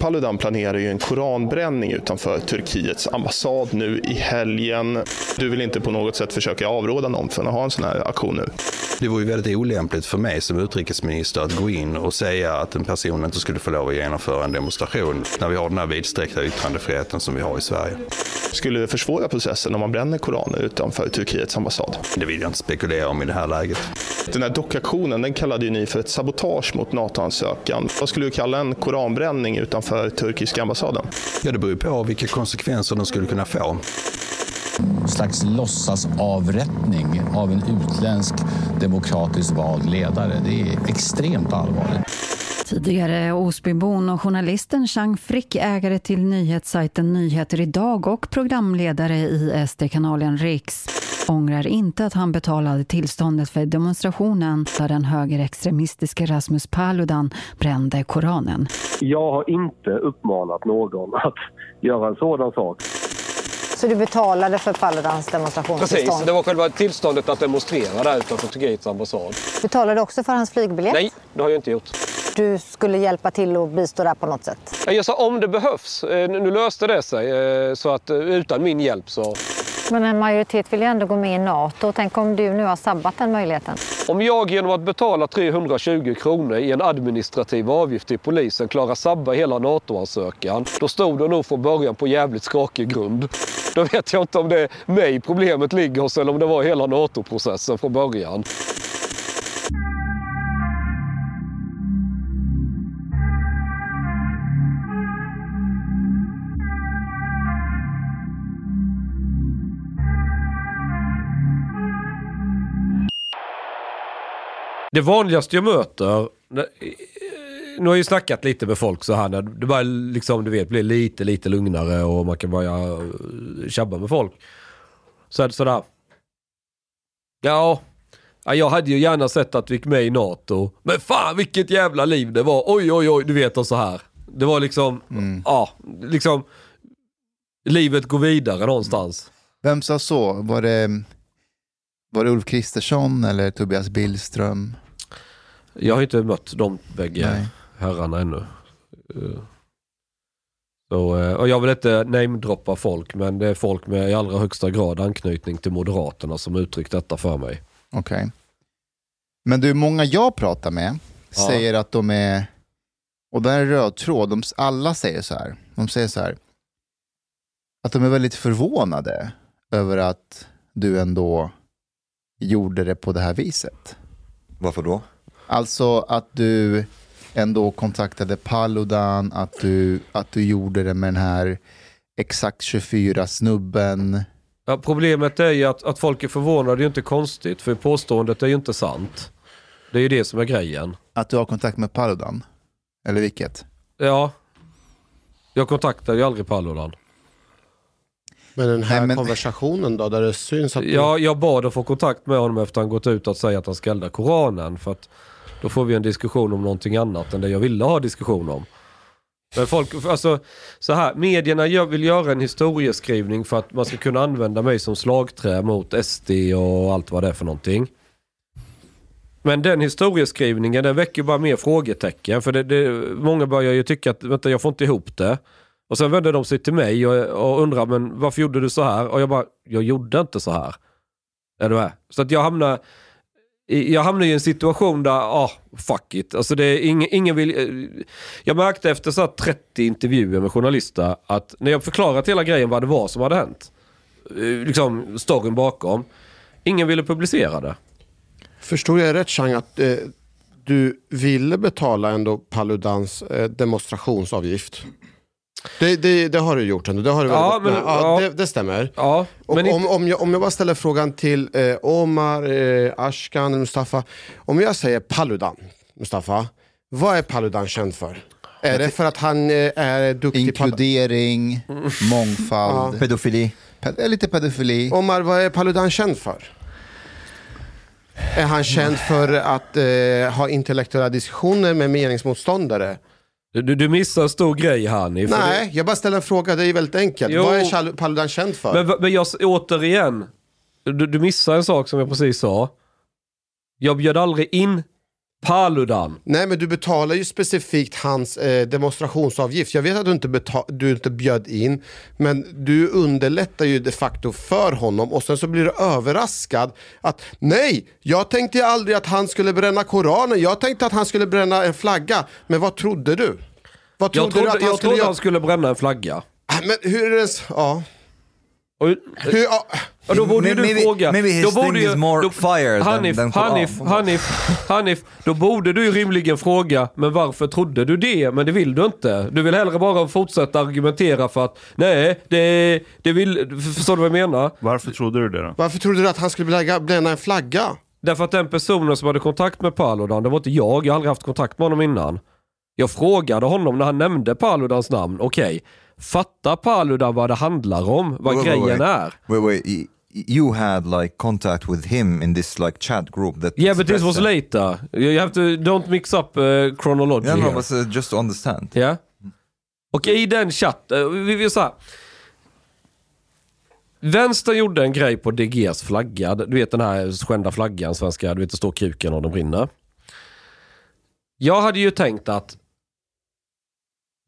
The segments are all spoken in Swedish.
Paludan planerar ju en koranbränning utanför Turkiets ambassad nu i helgen. Du vill inte på något sätt försöka avråda någon från att ha en sån här aktion nu? Det vore ju väldigt olämpligt för mig som utrikesminister att gå in och säga att en person inte skulle få lov att genomföra en demonstration när vi har den här vidsträckta yttrandefriheten som vi har i Sverige. Skulle det försvåra processen om man bränner koraner utanför Turkiets ambassad? Det vill jag inte spekulera om i det här läget. Den här dockaktionen den kallade ju ni för ett sabotage mot NATO-ansökan. Vad skulle du kalla en koranbränning utanför turkiska ambassaden? Ja, det beror ju på vilka konsekvenser den skulle kunna få. Slags låtsasavrättning av en utländsk demokratiskt vald ledare. Det är extremt allvarligt. Tidigare Osbybon och journalisten Chang Frick, ägare till nyhetssajten Nyheter idag och programledare i SD-kanalen Riks, ångrar inte att han betalade tillståndet för demonstrationen där den högerextremistiske Rasmus Paludan brände Koranen. Jag har inte uppmanat någon att göra en sådan sak. Så du betalade för Paludans demonstrationstillstånd? Precis, det var själva tillståndet att demonstrera där utanför Turkiets ambassad. Betalade du också för hans flygbiljett? Nej, det har jag inte gjort. Du skulle hjälpa till och bistå där på något sätt? Jag sa om det behövs. Eh, Nu löste det sig, eh, så att eh, utan min hjälp så... Men en majoritet vill ju ändå gå med i NATO. Tänk om du nu har sabbat den möjligheten? Om jag genom att betala 320 kronor i en administrativ avgift till polisen klarar sabba hela NATO-ansökan, då stod det nog från början på jävligt skakig grund. Då vet jag inte om det är mig problemet ligger hos eller om det var hela NATO-processen från början. Det vanligaste jag möter, nu har jag ju snackat lite med folk så här när det bara liksom du vet blir lite lite lugnare och man kan börja eh, tjabba med folk. Så är det sådär. Ja, ja, jag hade ju gärna sett att vi gick med i NATO. Men fan vilket jävla liv det var. Oj oj oj, du vet och så här. Det var liksom, ja, liksom livet går vidare någonstans. Vem sa så? Var det, var det Ulf Kristersson eller Tobias Billström? Jag har inte mött de bägge Nej. Herrarna ännu. Eh, Så, eh, och jag vill inte namedroppa folk, men det är folk med i allra högsta grad anknytning till Moderaterna som uttryckt detta för mig. Okej. Men du, många jag pratar med Ja. säger att de är, och det här är röd tråd, de, alla säger så här, de säger så här, att de är väldigt förvånade över att du ändå gjorde det på det här viset. Varför då? Alltså att du ändå kontaktade Paludan, att du, att du gjorde det med den här exakt 24-snubben. Ja, problemet är ju att, att folk är förvånade, det är ju inte konstigt, för påståendet är ju inte sant. Det är ju det som är grejen. Att du har kontakt med Paludan? Eller vilket? Ja, jag kontaktar ju aldrig Paludan. Men den här Nej, men- konversationen då, där det syns att... Ja, jag bad att få kontakt med honom efter han gått ut att säga att han ska elda Koranen. För att då får vi en diskussion om någonting annat än det jag ville ha diskussion om. Men folk, alltså så här, medierna gör, vill göra en historieskrivning för att man ska kunna använda mig som slagträ mot SD och allt vad det är för någonting. Men den historieskrivningen den väcker bara mer frågetecken. För det, det, många börjar ju tycka att vänta, jag får inte ihop det. Och sen vänder de sig till mig och, och undrar men varför gjorde du så här? Och jag bara, jag gjorde inte så här. Är du med? Så att jag hamnar, jag hamnade i en situation där, ah, fuck it. Alltså det är ing, ingen vill... Eh, jag märkte efter så här 30 intervjuer med journalister att när jag förklarat hela grejen vad det var som hade hänt, eh, liksom storyn bakom, ingen ville publicera det. Förstod jag rätt Chang att eh, du ville betala ändå Paludans eh, demonstrationsavgift? Det, det, det har du gjort ändå, det har du Ja, väl- men- ja, ja. Det, det stämmer. Ja, Och men om, om, jag, om jag bara ställer frågan till eh, Omar, eh, Ashkan, Mustafa. Om jag säger Paludan, Mustafa, vad är Paludan känd för? Är det för att han eh, är duktig på... Inkludering, mångfald, Pedofili. pe- lite pedofili. Omar, vad är Paludan känd för? Är han känd för att eh, ha intellektuella diskussioner med meningsmotståndare? Du, du missar en stor grej här ni. för Nej, jag bara ställer en fråga, det är väldigt enkelt. Jo. Vad är Paludan känd för? Det, men, men jag, återigen, du, du missar en sak som jag precis sa. Jag bjöd aldrig in Paludan. Nej men du betalar ju specifikt hans eh, demonstrationsavgift. Jag vet att du inte, du inte bjöd in, men du underlättar ju de facto för honom och sen så blir du överraskad att nej, jag tänkte aldrig att han skulle bränna Koranen, jag tänkte att han skulle bränna en flagga. Men vad trodde du? Vad Jag trodde du trodde, att han jag skulle trodde göra? han skulle bränna en flagga. Men hur är det? Ja. Och, Hur, och då borde ju du Maybe- fråga... maybe his då borde thing is more fire than- Hanif, than Koran. Hanif, Hanif, Hanif, då borde du ju rimligen fråga, men varför trodde du det? Men det vill du inte. Du vill hellre bara fortsätta argumentera för att, nej, det, det vill... Förstår du vad jag menar? Varför trodde du det då? Varför trodde du att han skulle bränna en flagga? Därför att den personen som hade kontakt med Paludan, det var inte jag, jag har aldrig haft kontakt med honom innan. Jag frågade honom när han nämnde Paludans namn, okej, fattar Paludan vad det handlar om? Vad Wait, grejen wait. är? Wait, wait. You had like contact with him in this like chat group that. Yeah, but this was later. You have to, don't mix up uh, chronology Yeah, no, here. but uh, just to understand. Ja. Och i den chatten, vi vill säga. Vänstern gjorde en grej på DGs flagga. Du vet den här skända flaggan, svenska, du vet det står kuken och den brinner. Jag hade ju tänkt att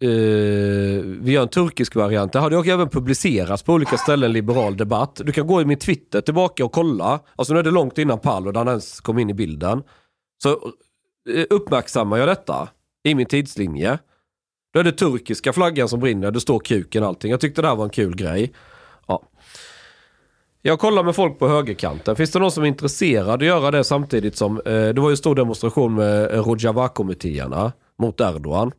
Uh, vi gör en turkisk variant. Det hade ju även publicerats på olika ställen, liberal debatt. Du kan gå i min Twitter tillbaka och kolla. Alltså nu är det långt innan Paludan ens kom in i bilden. Så uh, uppmärksammar jag detta i min tidslinje. Då är det turkiska flaggan som brinner, det står kuken och allting. Jag tyckte det här var en kul grej. Ja. Jag kollar med folk på högerkanten. Finns det någon som är intresserad att göra det samtidigt som... Uh, det var ju en stor demonstration med Rojava-kommittéerna mot Erdogan.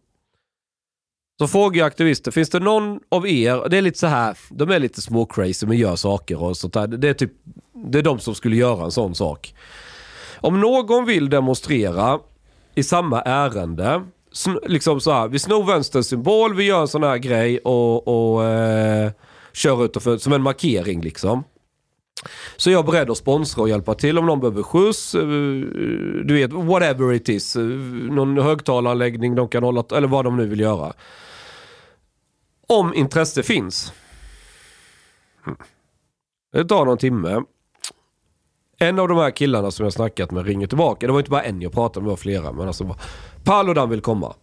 Så frågar jag aktivister, finns det någon av er, det är lite så här, de är lite små crazy men gör saker och sånt där. Det är typ, det är de som skulle göra en sån sak. Om någon vill demonstrera i samma ärende, liksom så här, vi snor vänsterns symbol, vi gör en sån här grej och, och eh, kör ut och för, som en markering liksom. Så jag är beredd att sponsra och hjälpa till om någon behöver skjuts, eh, du vet, whatever it is. Eh, någon högtalaranläggning de kan hålla, eller vad de nu vill göra. Om intresse finns. Det tar någon timme. En av de här killarna som jag snackat med ringer tillbaka. Det var inte bara en jag pratade med, det var flera. Men alltså, bara, Paludan vill komma.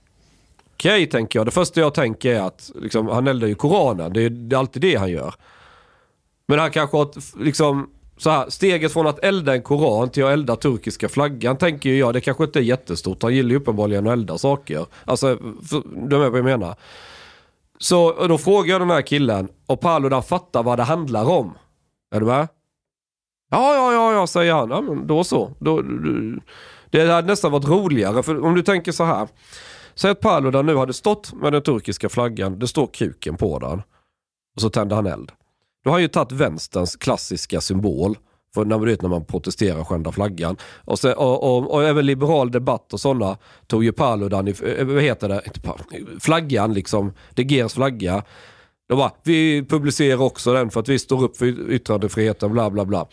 Okej, tänker jag. Det första jag tänker är att liksom, han eldar ju Koranen. Det är, det är alltid det han gör. Men han kanske har ett, liksom, så här, steget från att elda en koran till att elda turkiska flaggan tänker ju jag, det kanske inte är jättestort. Han gillar ju uppenbarligen att elda saker. Alltså, för, du är med vad jag menar. Så och då frågar jag den här killen och Paludan fattar vad det handlar om. Är du med? Ja, ja, ja, ja, säger han. Ja, men då så. Då, då- det hade nästan varit roligare, för om du tänker så här. Säg att Paludan nu hade stått med den turkiska flaggan, det står kuken på den. Och så tänder han eld. Då har han ju tagit vänsterns klassiska symbol. För när, vet, när man protesterar och skändar flaggan. Och, sen, och, och, och även liberal debatt och sådana tog ju Paludan, i, eh, vad heter det, inte flaggan liksom, De Geers flagga. De bara, vi publicerar också den för att vi står upp för yttrandefriheten, bla bla bla.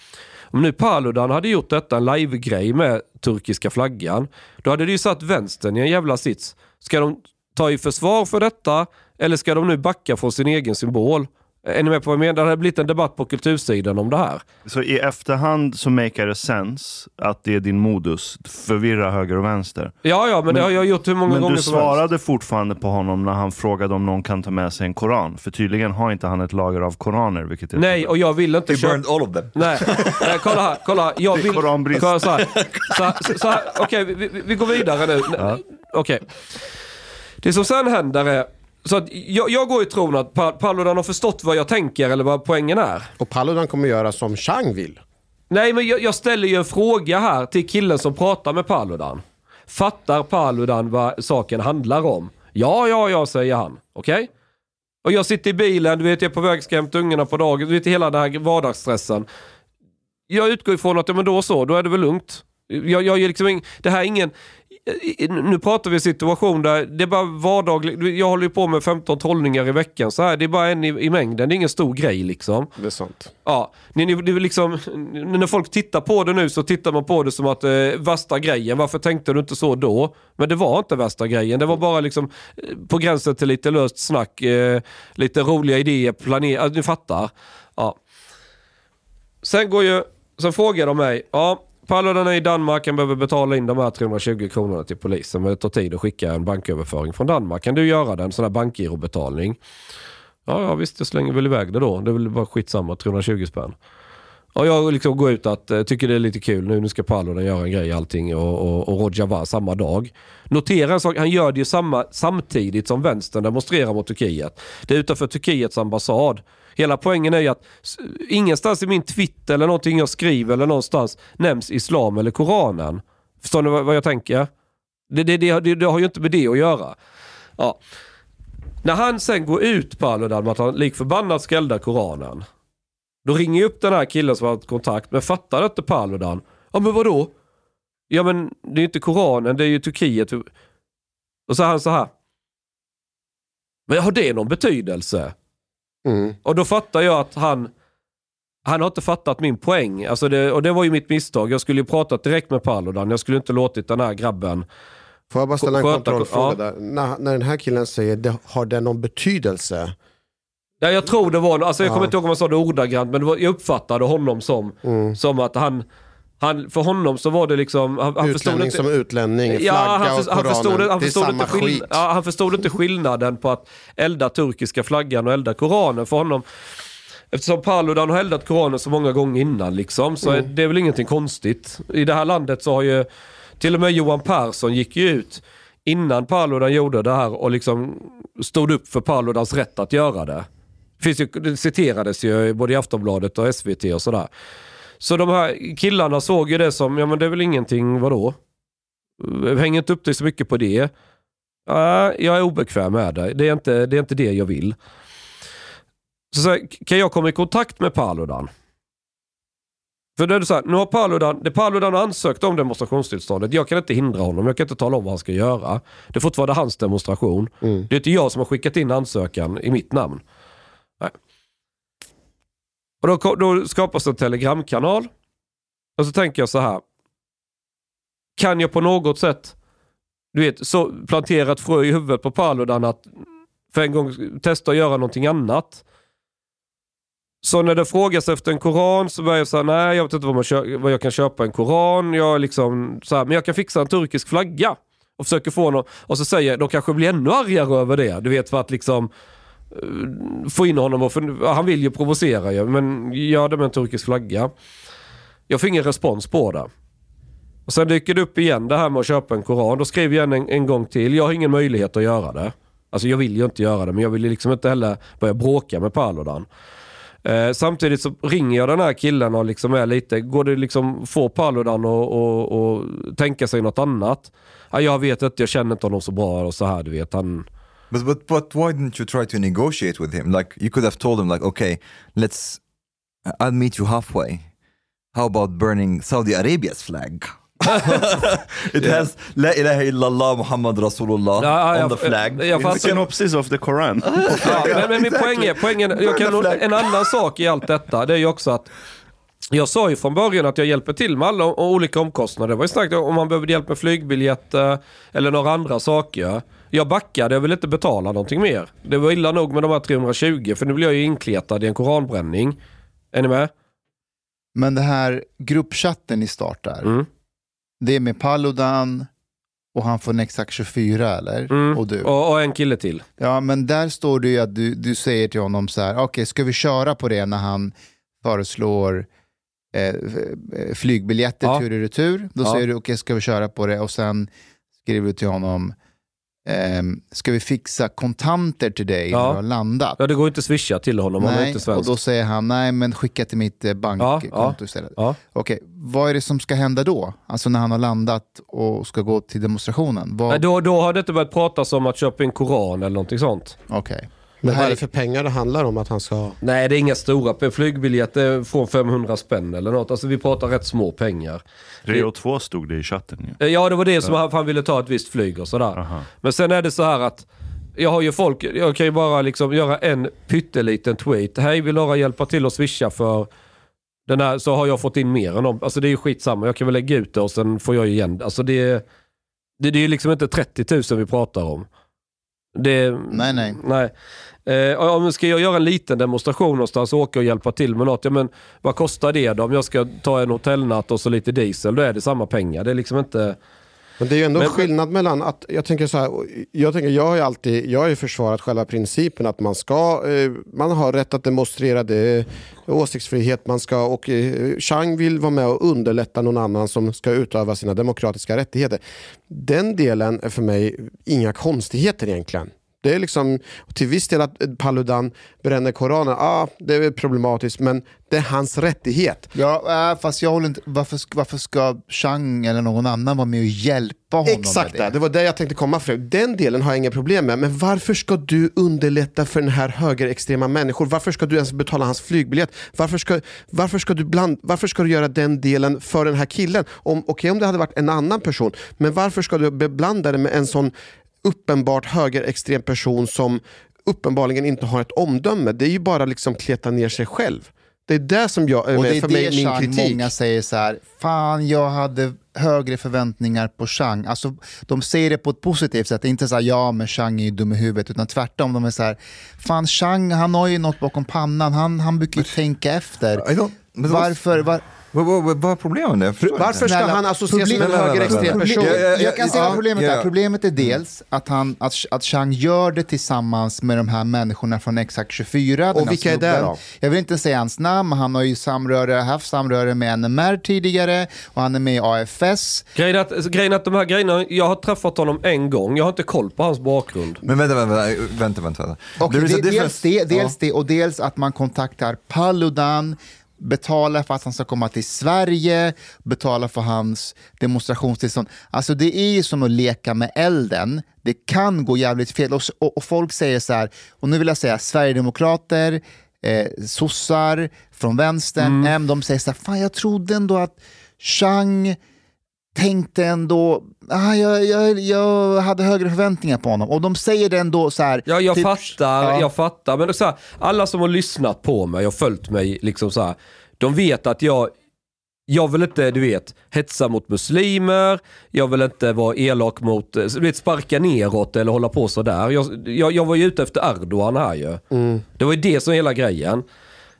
Om nu Paludan hade gjort detta, en live-grej med turkiska flaggan, då hade det ju satt vänstern i en jävla sits. Ska de ta i försvar för detta, eller ska de nu backa från sin egen symbol? Är ni med på vad jag menar? Det hade blivit en debatt på kultursidan om det här. Så i efterhand så makar det sense att det är din modus, förvirra höger och vänster. Ja, ja, men, det har jag gjort hur många men gånger du som helst. svarade fortfarande på honom när han frågade om någon kan ta med sig en koran. För tydligen har inte han ett lager av koraner. Vilket är Nej, och jag vill inte He burned all of them. Nej, nej kolla här, kolla här. Jag vill... koranbrist. Kolla så här. Så här, så här Okej, vi, vi, går vidare nu. Okej. Det som sen händer är... Så att jag, jag går i tron att Pa- Paludan har förstått vad jag tänker eller vad poängen är. Och Paludan kommer göra som Chang vill. Nej, men jag, jag ställer ju en fråga här till killen som pratar med Paludan. Fattar Paludan vad saken handlar om? Ja, ja, ja, säger han. Okej? Och jag sitter i bilen, du vet, jag är på väg ska hämta ungarna på dagen, du vet hela den här vardagsstressen. Jag utgår ifrån att, ja men då så, då är det väl lugnt. Jag, jag liksom det här är ingen... Nu pratar vi en situation där det är bara vardagligt. Jag håller ju på med 15 trollningar i veckan så här. Det är bara en i, i mängden. Det är ingen stor grej liksom. Det är sant. Ja, ni, ni, det är liksom, när folk tittar på det nu så tittar man på det som att eh, värsta grejen, varför tänkte du inte så då? Men det var inte värsta grejen, det var bara liksom eh, på gränsen till lite löst snack, eh, lite roliga idéer, planera, alltså, ni fattar. Ja. Sen går ju, sen frågar de mig, ja, Paludan är i Danmark, han behöver betala in de här 320 kronorna till polisen. Men det tar tid att skicka en banköverföring från Danmark. Kan du göra den, En sån här bankgirobetalning? Ja, ja visst, jag slänger väl iväg det då. Det är väl bara skitsamma, 320 spänn. Och jag liksom går ut att eh, tycker det är lite kul nu, nu ska Paludan göra en grej allting och, och, och Rojava samma dag. Notera en sak, han gör det ju samma, samtidigt som vänstern demonstrerar mot Turkiet. Det är utanför Turkiets ambassad. Hela poängen är ju att ingenstans i min Twitter eller någonting jag skriver eller någonstans nämns islam eller Koranen. Förstår ni vad, jag tänker? Det, det, det, det, det har ju inte med det att göra. Ja. När han sen går ut Paludan med att han lik förbannat ska elda Koranen. Då ringer jag upp den här killen som har haft kontakt, men fattar inte Paludan. Ja men vadå? Ja men det är ju inte Koranen, det är ju Turkiet. Och så är han så här. Men har det någon betydelse? Mm. Och då fattar jag att han, han har inte fattat min poäng. Alltså det, och det var ju mitt misstag. Jag skulle ju pratat direkt med Paludan. Jag skulle inte låtit den här grabben Får jag bara ställa en kontrollfråga ja. där? När, när den här killen säger, det, har det någon betydelse? Ja, jag tror det var, alltså jag kommer Ja. inte ihåg om jag sa det ordagrant, men det var, jag uppfattade honom som, Mm. som att han, han, för honom så var det liksom, han, han förstod Utlänning inte... som utlänning, flagga Ja, han, och för, han, Koranen. förstod, han, det är förstod samma inte skit. ja, han förstod inte skillnaden på att elda turkiska flaggan och elda Koranen för honom. Eftersom Paludan har eldat Koranen så många gånger innan liksom, så är Mm. det är väl ingenting konstigt. I det här landet så har ju till och med Johan Persson gick ju ut innan Paludan gjorde det här och liksom stod upp för Paludans rätt att göra det. Finns ju, det citerades ju både i Aftonbladet och SVT och sådär. Så de här killarna såg ju det som, ja men det är väl ingenting, vadå? Häng inte upp dig så mycket på det. Nej, jag är obekväm med det. Det är inte det, är inte det jag vill. Så, så här, kan jag komma i kontakt med Paludan? För då är det så här, nu har Paludan, det Paludan har ansökt om demonstrationstillståndet, jag kan inte hindra honom, jag kan inte tala om vad han ska göra. Det är fortfarande hans demonstration. Mm. Det är inte jag som har skickat in ansökan i mitt namn. Och då, då skapas en telegramkanal. Och så tänker jag så här. Kan jag på något sätt du vet, så plantera ett frö i huvudet på Paludan att för en gång testa att göra någonting annat. Så när det frågas efter en koran så börjar jag säga nej jag vet inte vad, man vad jag kan köpa en koran. Jag är liksom så här, men jag kan fixa en turkisk flagga. Och försöker få någon, och så säger jag, de kanske blir ännu argare över det. Du vet för att liksom Eh, få in honom och han vill ju provocera ju, men gör det med en turkisk flagga. Jag får ingen respons på det. Och sen dyker det upp igen det här med att köpa en koran. Då skriver jag en, en gång till. Jag har ingen möjlighet att göra det. Alltså jag vill ju inte göra det, men jag vill ju liksom inte heller börja bråka med Paludan. Eh, samtidigt så ringer jag den här killen och liksom är lite, går det liksom få Paludan och, och, och tänka sig något annat? Ja, jag vet inte, jag känner inte honom så bra och så här du vet. Han, But but but why didn't you try to negotiate with him? Like you could have told him like, okay, let's, I'll meet you halfway. How about burning Saudi Arabia's flag? it has La ilaha illallah Muhammad Rasulullah Ja, ja, on the flag. jag fattar. Synopsis of the Koran. Ja, men, men min poäng är, poängen, jag kan, en annan sak i allt detta, det är ju också att jag sa ju från början att jag hjälper till med alla olika omkostnader. Det var ju snackat om man behöver hjälp med flygbiljetter eller några andra saker. Jag backade, jag vill inte betala någonting mer. Det var illa nog med de här 320 för nu blir jag ju inkletad i en koranbränning. Är ni med? Men det här gruppchatten ni startar, Mm. det är med Paludan och han får Nexac 24 eller? Mm. Och du. Och, och en kille till. Ja, men där står det ju att du, du säger till honom så här, okej, ska vi köra på det när han föreslår eh, f- flygbiljetter Ja. tur och retur? Då Ja. säger du, okej, ska vi köra på det? Och sen skriver du till honom, ehm, ska vi fixa kontanter till dig Ja. när du har landat? Ja, det går inte att swisha till honom, han är Nej, inte och svensk. då säger han, nej men skicka till mitt eh, bankkonto Ja, ja. istället. Ja. Okej, vad är det som ska hända då? Alltså när han har landat och ska gå till demonstrationen? Vad... Nej, då, då har det inte börjat pratas om att köpa en koran eller någonting sånt. Okej. Men här vad är det för pengar det handlar om att han ska... Nej, det är inga stora flygbiljetter från 500 spänn eller något. Alltså vi pratar rätt små pengar. Rio 2 stod det i chatten ju. Eh, Ja, det var det som han, han ville ta ett visst flyg och sådär. Aha. Men sen är det så här att jag har ju folk, jag kan ju bara liksom göra en pytteliten tweet. Hej, vill några hjälpa till att swisha för den här så har jag fått in mer än dem. Alltså det är ju skitsamma, jag kan väl lägga ut det och sen får jag ju igen. Alltså det, det, det är ju liksom inte 30 000 vi pratar om. Det, nej, nej. nej. Eh, om ska jag göra en liten demonstration någonstans och åka och hjälpa till med något, ja, men vad kostar det då? Om jag ska ta en hotellnatt och så lite diesel, då är det samma pengar. Det är liksom inte... Men det är ju ändå Men- skillnad mellan att, jag tänker så här, jag, tänker, jag har ju alltid, jag har ju försvarat själva principen att man ska, eh, man har rätt att demonstrera, det åsiktsfrihet, man ska, och eh, Chang vill vara med och underlätta någon annan som ska utöva sina demokratiska rättigheter. Den delen är för mig inga konstigheter egentligen. Det är liksom, till viss del att Paludan bränner Koranen, ah, det är problematiskt, men det är hans rättighet. Ja, äh, fast jag håller inte, varför, varför ska Chang eller någon annan vara med och hjälpa honom Exakt med det. det var det jag tänkte komma fram. Den delen har jag inga problem med. Men varför ska du underlätta för den här högerextrema människor? Varför ska du ens betala hans flygbiljett? Varför ska, varför ska, du, bland, varför ska du göra den delen för den här killen? Om, Okej om det hade varit en annan person, men varför ska du beblanda det med en sån uppenbart högerextrem person som uppenbarligen inte har ett omdöme? Det är ju bara liksom kleta ner sig själv. Det är det som jag, Och det är för mig det min Chang kritik. många säger så här, fan jag hade högre förväntningar på Chang. Alltså, de säger det på ett positivt sätt, inte så här ja men Chang är ju dum i huvudet, utan tvärtom. De är så här, fan Chang han har ju något bakom pannan, han, han brukar ju tänka efter. Varför? Var, Vad, vad, vad, vad är problemet? Jag förstår Varför inte. ska han associeras med en högerextrem person? Jag, jag kan säga vad problemet är. ja. Problemet är dels att, han, att, att Chang gör det tillsammans med de här människorna från Exakt 24. den Och vilka är det då? Jag vill inte säga hans namn, men han har ju samröre, haft samröre med NMR tidigare och han är med i AFS. Grejen är, att, grejen att de här grejerna, jag har träffat honom en gång, jag har inte koll på hans bakgrund. Men vänta, vänta, vänta. vänta, vänta. A det, dels det, dels Ja. det och dels att man kontaktar Paludan, betalar för att han ska komma till Sverige, betalar för hans demonstrationstillstånd. Alltså det är ju som att leka med elden. Det kan gå jävligt fel. Och, och, och folk säger så här, och nu vill jag säga Sverigedemokrater, eh, sossar från vänstern, M, de säger så här, fan jag trodde ändå att Chang tänkte ändå, ah, jag, jag, jag hade högre förväntningar på honom. Och de säger det ändå så här. Ja, jag typ- fattar, ja. jag fattar. Men så här, alla som har lyssnat på mig och följt mig, liksom så här, de vet att jag, jag vill inte, du vet, hetsa mot muslimer, jag vill inte vara elak mot, eh, du vet, sparka neråt eller hålla på sådär. Jag, jag, jag var ju ute efter Erdogan här ju. Det var ju det som är hela grejen.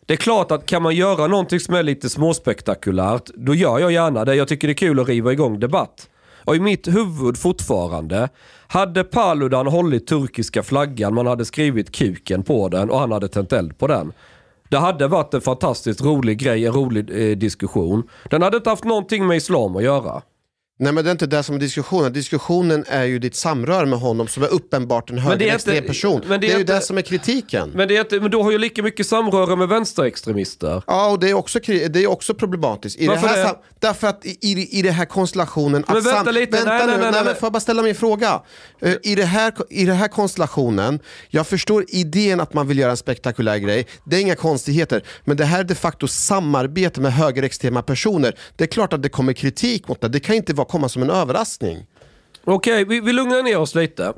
Det är klart att kan man göra någonting som är lite småspektakulärt, då gör jag gärna det. Jag tycker det är kul att riva igång debatt. Och i mitt huvud fortfarande, hade Paludan hållit turkiska flaggan, man hade skrivit kuken på den och han hade tänt eld på den. Det hade varit en fantastiskt rolig grej, en rolig eh, diskussion. Den hade inte haft någonting med islam att göra. Nej men det är inte det som är diskussionen. Diskussionen är ju ditt samröre med honom som är uppenbart en det är högerextrem inte- person. men det det är, är ju inte- det som är kritiken. Men, det är inte, men då har ju lika mycket samröre med vänsterextremister. Ja, och det är också, det är också problematiskt. I det Varför här, det? sam- Därför att i, i, i den här konstellationen... Men att vänta lite, Vänta nej, nu, nej, nej, nej. men får jag bara ställa min fråga? Eh, I, det här, I den här konstellationen, jag förstår idén att man vill göra en spektakulär grej, det är inga konstigheter, men det här är de facto samarbete med högerextrema personer. Det är klart att det kommer kritik mot det, det kan inte vara, komma som en överraskning. Okej, vi, vi lugnar ner oss lite.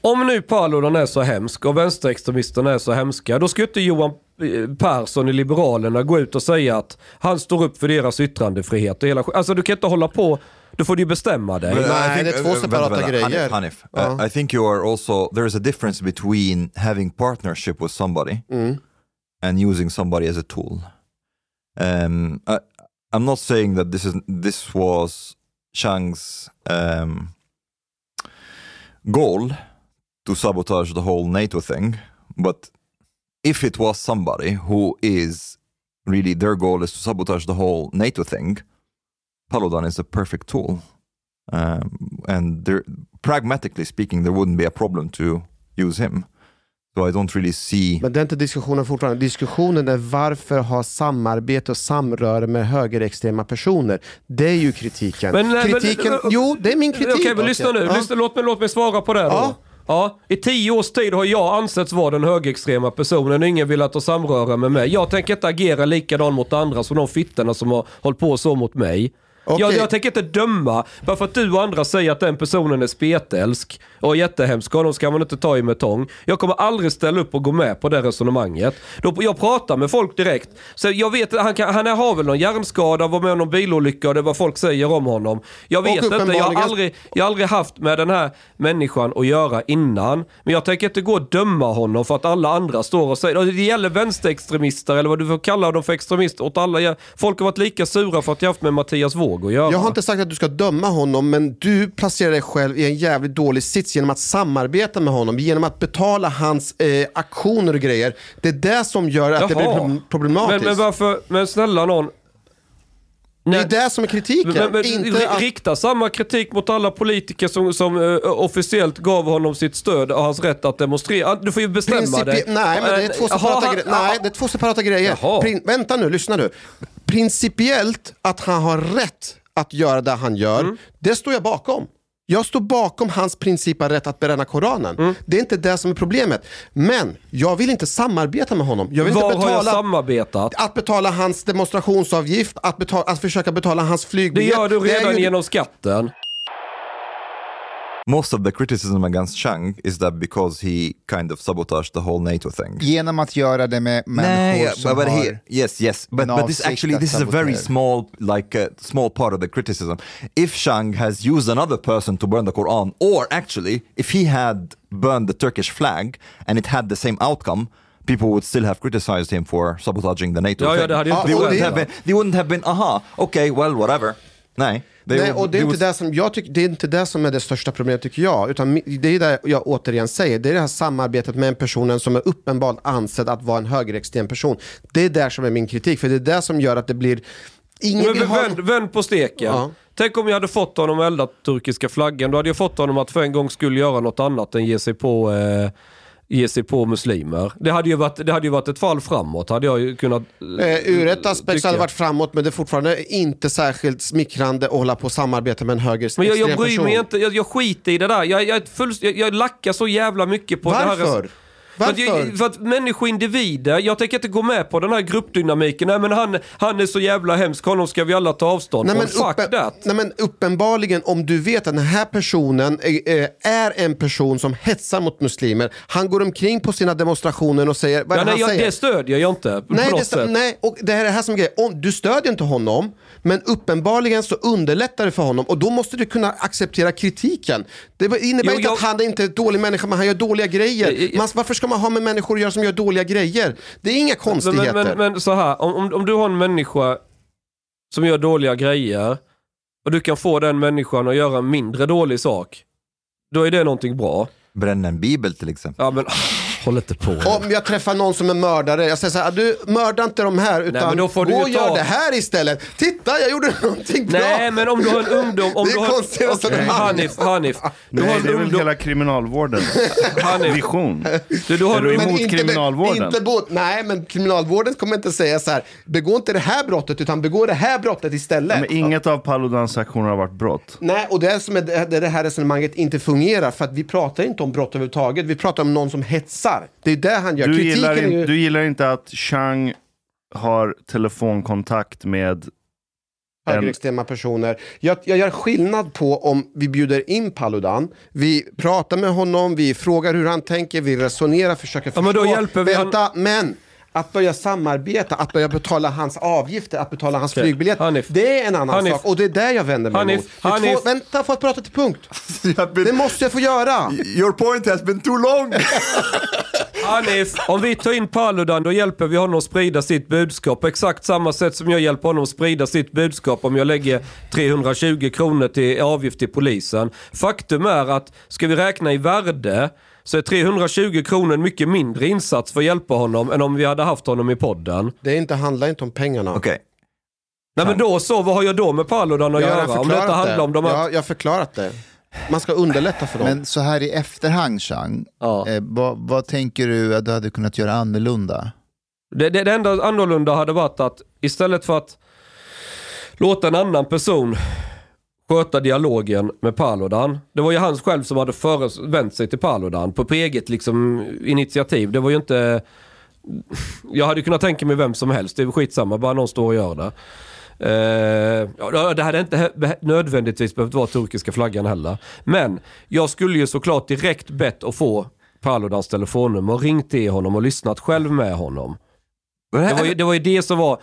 Om nu Paludan är så hemsk och vänsterextremisterna är så hemska, då ska inte Johan eh, Persson i Liberalerna gå ut och säga att han står upp för deras yttrandefrihet och hela Alltså du kan inte hålla på, då får du ju bestämma dig. But I Nej, think- det är två uh, separata grejer. Hanif. Uh, I think you are also, there is a difference between having partnership with somebody Mm. and using somebody as a tool. Um, I, I'm not saying that this is this was Chang's um, goal to sabotage the whole NATO thing, but if it was somebody who is really their goal is to sabotage the whole NATO thing, Paludan is a perfect tool. Um, and pragmatically speaking, there wouldn't be a problem to use him. So I don't really see. Men det är inte diskussionen fortfarande. Diskussionen är varför ha samarbete och samröre med högerextrema personer. Det är ju kritiken. Men, kritiken men- jo, det är min kritik. Okej, men lyssna nu. Ja. Lyssna, låt, mig, låt mig svara på det då. Ja. Ja, I tio års tid har jag ansetts vara den högerextrema personen och ingen velat ha samröre med mig. Jag tänker inte agera likadant mot andra som de fittorna som har hållit på så mot mig. Jag, jag tänker inte döma, bara för att du och andra säger att den personen är spetälsk och jättehemsk, honom ska man inte ta i med tång. Jag kommer aldrig ställa upp och gå med på det resonemanget. Då, jag pratar med folk direkt. Så jag vet, han, kan, han har väl någon hjärnskada, var med om någon bilolycka och det är vad folk säger om honom. Jag vet inte, jag har, aldrig, jag har aldrig haft med den här människan att göra innan. Men jag tänker inte gå och döma honom för att alla andra står och säger, och det gäller vänsterextremister eller vad du får kalla dem för extremister åt alla. Folk har varit lika sura för att jag haft med Mattias Våg göra. Jag har inte sagt att du ska döma honom, men du placerar dig själv i en jävligt dålig sits genom att samarbeta med honom, genom att betala hans eh, aktioner och grejer. Det är det som gör att det blir Jaha. problem- problematiskt. Men, men varför, men snälla någon. det är det som är kritiken. Men, men, inte att... Rikta samma kritik mot alla politiker som, som eh, officiellt gav honom sitt stöd och hans rätt att demonstrera. Du får ju bestämma Principi- dig. Nej, men det är två Eh, separata, har gre- nej, det är två separata grejer. Jaha. Prin- vänta nu, lyssna nu. Principiellt att han har rätt att göra det han gör, Mm. det står jag bakom. Jag står bakom hans princip av rätt att bränna Koranen. Mm. Det är inte det som är problemet. Men jag vill inte samarbeta med honom. Jag vill Var inte har jag betala, samarbetat? att betala hans demonstrationsavgift, att, betala, att försöka betala hans Det flygbiljett. gör du redan ju- genom skatten. Most of the criticism against Chang is that because he kind of sabotaged the whole NATO thing. Genom att göra det med människor Nej, som but har... here, yes, yes, but, but this actually this is a very small, like a small part of the criticism. If Chang has used another person to burn the Quran, or actually, if he had burned the Turkish flag and it had the same outcome, people would still have criticized him for sabotaging the NATO Ja, ja, thing. det hade ju inte they, wouldn't have been, they wouldn't have been, aha, okay, well, whatever. Nej. They Nej, och det är, inte det, som jag tycker, det är inte det som är det största problemet tycker jag. Utan det är det jag återigen säger, det är det här samarbetet med en person som är uppenbart ansedd att vara en högerextrem person. Det är där som är min kritik, för det är det som gör att det blir... Ingen Men vill ha... vänd, vänd på steken. Ja. Tänk om jag hade fått honom att elda turkiska flaggan. Då hade jag fått honom att för en gång skulle göra något annat än ge sig på, eh, ge sig på muslimer. Det hade, ju varit, det hade ju varit ett fall framåt. Hade jag ju kunnat... Eh, ur ett aspekt tycka. så hade det varit framåt, men det är fortfarande inte särskilt smickrande att hålla på och samarbeta med en högerextrem Men jag, jag bryr mig inte, jag, jag skiter i det där. Jag, jag, full, jag, jag lackar så jävla mycket på det här. Varför? För att, jag, för att människoindivider, jag tänker inte gå med på den här gruppdynamiken. Nej men han, han är så jävla hemsk, honom ska vi alla ta avstånd Nej från. men, Fuck uppen- that. nej men uppenbarligen om du vet att den här personen är, är en person som hetsar mot muslimer. Han går omkring på sina demonstrationer och säger, vad Ja, nej, han jag, säger? det stödjer jag inte Nej, det, sätt. nej, och det här är det här som grejen. Om, du stödjer inte honom, men uppenbarligen så underlättar det för honom och då måste du kunna acceptera kritiken. Det innebär Jo, inte jag- att han är inte är en dålig människa, men han gör dåliga grejer. Eh, eh, Man, varför ska man ha med människor att göra som gör dåliga grejer? Det är inga Men, konstigheter. men, men, men så här, om, om, om du har en människa som gör dåliga grejer och du kan få den människan att göra en mindre dålig sak, då är det någonting bra. Bränna en bibel till exempel. Ja men håll inte på. Om jag träffar någon som är mördare, jag säger så här, du mörda inte de här utan men då får du gå och gör ta- det här istället. Titta, jag gjorde någonting bra. Nej men om du har en ungdom... Om Det är du har, konstiga Okej, resonemang. Hanif, Hanif. Du har Nej, en det är väl hela kriminalvårdens vision. Du, du har Är du emot inte kriminalvården? Inte nej, men kriminalvården kommer inte säga så här, begå inte det här brottet utan begå det här brottet istället. Men inget av Paludans aktioner har varit brott. Nej, och det är som är det, det här resonemanget inte fungerar för att vi pratar inte om brott överhuvudtaget, vi pratar om någon som hetsar. Det är det han gör. Du Kritiken gillar, är ju... in, du gillar inte att Chang har telefonkontakt med högerextrema personer. Jag, jag gör skillnad på om vi bjuder in Paludan, vi pratar med honom, vi frågar hur han tänker, vi resonerar, försöker Ja, förstå. men då hjälper vi Vänta, men att börja samarbeta, att börja betala hans avgifter, att betala hans Okej, flygbiljett, Hanif. det är en annan Hanif. sak. Och det är där jag vänder mig Hanif, emot. Hanif. Två, vänta, får jag prata till punkt? Det måste jag få göra. Your point has been too long! Hanif, om vi tar in Paludan då hjälper vi honom att sprida sitt budskap på exakt samma sätt som jag hjälper honom att sprida sitt budskap om jag lägger 320 kronor till avgift till polisen. Faktum är att ska vi räkna i värde så är 320 kronor en mycket mindre insats för att hjälpa honom än om vi hade haft honom i podden. Det är inte, handlar inte om pengarna. Okej. Nej men då så, vad har jag då med Paludan att Jag har göra? Om det inte förklarat handlar om de Jag, här... har- jag har förklarat det. Man ska underlätta för dem. Men så här i efterhand, Chang, Ja. eh, vad, vad tänker du att du hade kunnat göra annorlunda? Det, det, det enda annorlunda hade varit att istället för att låta en annan person sköta dialogen med Paludan. Det var ju han själv som hade vänt sig till Paludan på, på eget liksom, initiativ. Det var ju inte... Jag hade kunnat tänka mig vem som helst, det är skitsamma, bara någon står och gör det. Uh, det hade inte nödvändigtvis behövt vara turkiska flaggan heller. Men jag skulle ju såklart direkt bett att få Paludans telefonnummer och ringt till honom och lyssnat själv med honom. Det var, ju, det var ju det som var...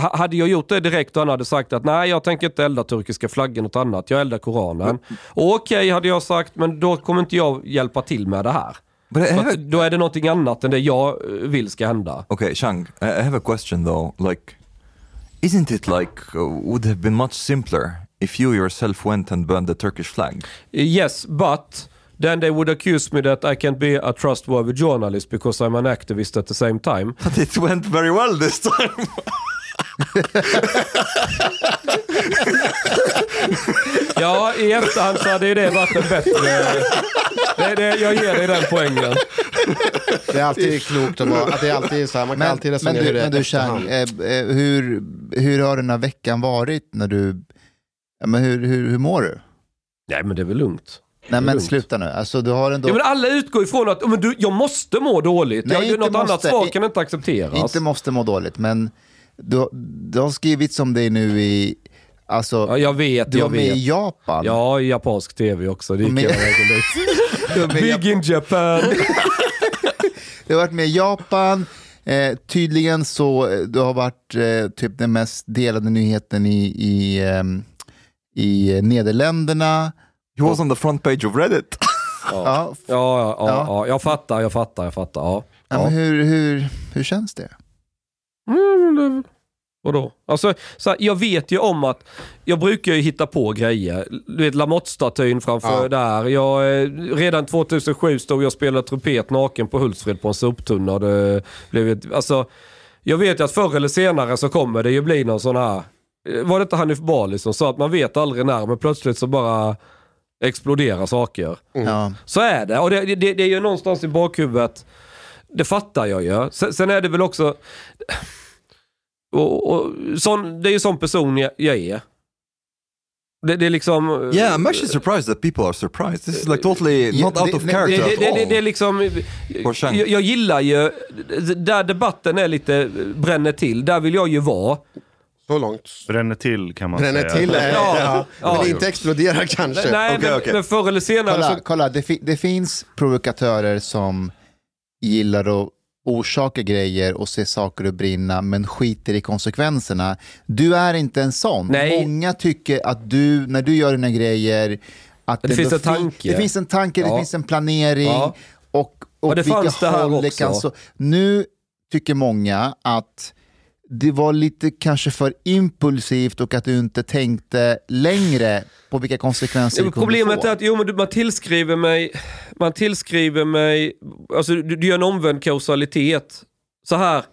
ha- Hade jag gjort det direkt och han hade sagt att nej jag tänker inte elda turkiska flaggan något annat, jag eldar koranen. Och Okej hade jag sagt, men då kommer inte jag hjälpa till med det här. But I have att, då är det någonting annat än det jag eh, vill ska hända. Okay, Shang, I I have a question though. Like, isn't it like uh, would have been much simpler if you yourself went and burned the Turkish flag? Yes, but then they would accuse me that I can't be a trustworthy journalist because I'm an activist at the same time. But it went very well this time. Ja, i efterhand så hade ju det varit en bättre... Det, det, jag ger dig den poängen. Det är alltid klokt att, vara, att det är alltid så här, man kan Men, alltid men resonera du, ur det men du. Chang, eh, eh, hur, hur har den här veckan varit när du... Ja, men hur, hur, hur mår du? Nej men det är väl lugnt. Nej men sluta nu. Alltså, du har ändå... Ja, men alla utgår ifrån att men du, jag måste må dåligt. Nej, jag, något annat måste. svar kan inte accepteras. Inte måste må dåligt, men du, du har skrivit om dig nu i... Alltså, Ja, jag vet, du jag var med vet. i Japan. Ja, i japansk tv också. Det gick hela vägen dit. Med i Big in Japan. Du har varit med i Japan. Eh, tydligen så eh, du har varit eh, typ den mest delade nyheten i, i, ehm, i Nederländerna. He was on the front page of Reddit. Ja. Ja, ja, ja, Ja. ja, jag fattar, jag fattar, jag fattar. Ja. Ja, men hur, hur, hur känns det? Mm, Vadå? Alltså, så här, jag vet ju om att jag brukar ju hitta på grejer. Du vet Lamotte-statyn framför Ja. där. Jag, eh, redan 2007 stod jag och spelade trumpet naken på Hultsfred på en soptunna. och Det blev ett, alltså, jag vet ju att förr eller senare så kommer det ju bli någon sån här... eh, Var det inte Hanif Bali som sa att man vet aldrig när, men plötsligt så bara exploderar saker. Ja. Så är det. Och det, det, det är ju någonstans i bakhuvudet. Det fattar jag ju. Sen, sen är det väl också... Och, och, sån, det är ju sån person jag, jag är. Det, det är liksom... yeah, I'm actually surprised that people are surprised. This is like totally Ja, not out det- of character det, at det, det, all. det är liksom... Jag, jag gillar ju... Där debatten är lite... Bränner till. Där vill jag ju vara. Så långt. Bränner till kan man Bränner säga. till är, Ja, ja, ja. men inte exploderar kanske. Nej, Okej, men, okej. men förr eller senare Kolla, så... kolla det, fi, det finns provokatörer som gillar att orsaka grejer och se saker att brinna men skiter i konsekvenserna. Du är inte en sån. Nej. Många tycker att du, när du gör dina grejer, att Det finns ändå en fin- tanke. Det finns en tanke, det finns en planering Ja. och, och, Och det vilka fanns det här det också. kan så. Nu tycker många att det var lite kanske för impulsivt och att du inte tänkte längre på vilka konsekvenser det Problemet få. är att jo, men man tillskriver mig, man tillskriver mig, alltså du, du gör en omvänd kausalitet. Så här,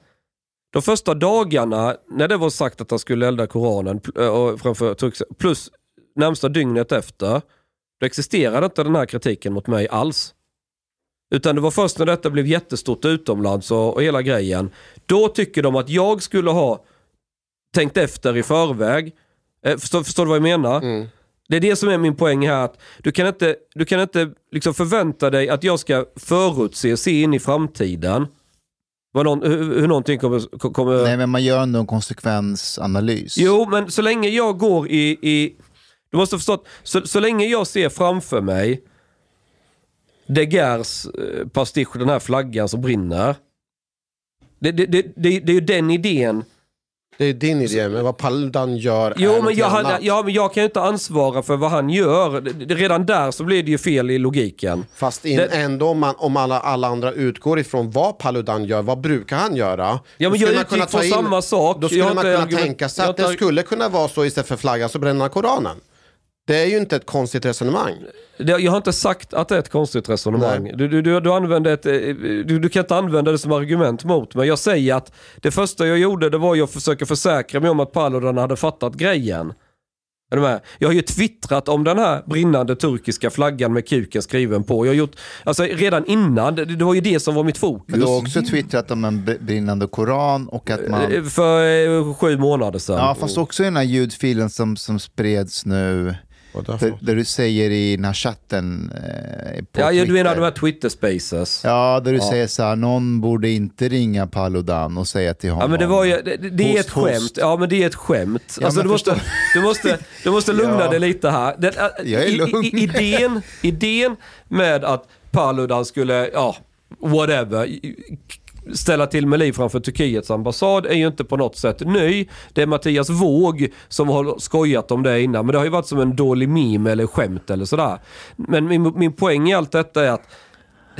de första dagarna när det var sagt att han skulle elda Koranen och framför Turks- plus närmsta dygnet efter, då existerade inte den här kritiken mot mig alls. Utan det var först när detta blev jättestort utomlands och, och hela grejen, då tycker de att jag skulle ha tänkt efter i förväg. Eh, förstår, förstår du vad jag menar? Mm. Det är det som är min poäng här. Att du kan inte, du kan inte liksom förvänta dig att jag ska förutse, se in i framtiden. Vad någon, hur, hur någonting kommer... kommer... Nej, men man gör ändå en konsekvensanalys. Jo, men så länge jag går i... i du måste förstå att så, så länge jag ser framför mig De Geers eh, pastisch, den här flaggan som brinner. Det, det, det, det, det är ju den idén. Det är din idé, men vad Paludan gör är Jo, men någonting jag, annat. ja, men jag kan ju inte ansvara för vad han gör. Redan där så blir det ju fel i logiken. Fast in, Det- ändå om, man, om alla, alla andra utgår ifrån vad Paludan gör, vad brukar han göra? Ja, men jag utgick från samma sak. Då skulle Jag man kunna tänka sig att det skulle kunna vara så istället för flaggan så bränner han Koranen. Det är ju inte ett konstigt resonemang. Jag har inte sagt att det är ett konstigt resonemang. Du, du, du, du, använder ett, eh, du, du kan inte använda det som argument mot mig. Jag säger att det första jag gjorde det var att försöka försäkra mig om att Paludan hade fattat grejen. Är du med? Jag har ju twittrat om den här brinnande turkiska flaggan med kuken skriven på. Jag har gjort, alltså redan innan, det, det var ju det som var mitt fokus. Men du har också twittrat om en br- brinnande koran och att man... Eh, För eh, sju månader sedan. Ja, fast också i den här ljudfilen som, som spreds nu. Är Där, där du säger i den här chatten eh, på Ja, ja, du menar Twitter. de här Twitter spaces? Ja, där du Ja. säger så här, någon borde inte ringa Paludan och säga till honom. Ja men det var ju, det, det är Host, ett host. skämt. Ja men det är ett skämt. Ja, alltså, du, måste, du, måste, du måste lugna Ja. dig lite här. Den, Jag är i- lugn. I, idén, idén med att Paludan skulle, ja, whatever, ställa till med liv framför Turkiets ambassad är ju inte på något sätt ny. Det är Mattias Våg som har skojat om det innan. Men det har ju varit som en dålig meme eller skämt eller sådär. Men min, min poäng i allt detta är att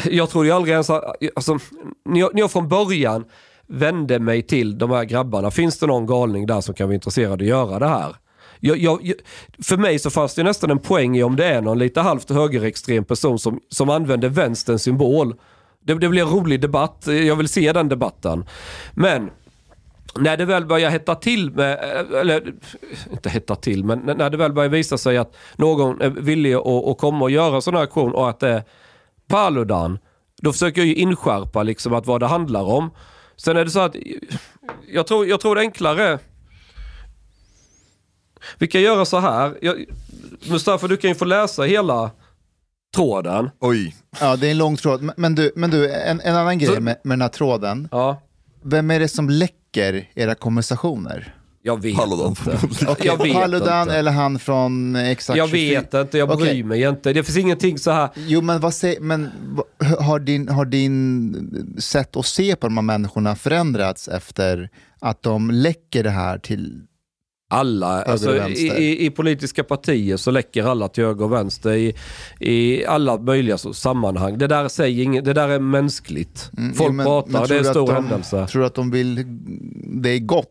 jag tror ju aldrig ens, alltså, när jag, när jag från början vände mig till de här grabbarna, finns det någon galning där som kan vara intresserad av att göra det här? Jag, jag, jag- för mig så fanns det nästan en poäng i om det är någon lite halvt högerextrem person som, som använder vänsterns symbol. Det, det blir en rolig debatt, jag vill se den debatten. Men när det väl börjar hetta till med, eh, eller inte hetta till, men när det väl börjar visa sig att någon är villig att, att komma och göra en sån här aktion och att det är Paludan, då försöker jag ju inskärpa liksom att vad det handlar om. Sen är det så att jag tror, jag tror det är enklare. Vi kan göra så här. Jag, Mustafa, du kan ju få läsa hela tråden. Oj. Ja, det är en lång tråd. Men- du, men du en, en annan grej Så- med, med den här tråden. Ja. Vem är det som läcker era konversationer? Jag vet Paludan. inte. Okej, jag vet Paludan inte. eller han från exakt Jag 24? vet inte, jag bryr Okej. mig inte. Det finns ingenting så här. Jo, men, vad säger, men har din, har din sätt att se på de här människorna förändrats efter att de läcker det här till... Alla, alltså, i, i, i politiska partier så läcker alla till höger och vänster i, i alla möjliga så- sammanhang. Det där, säger inget, det där är mänskligt. Mm, Folk men- pratar, men det tror är en stor de- händelse. Tror du att de vill... Det är gott?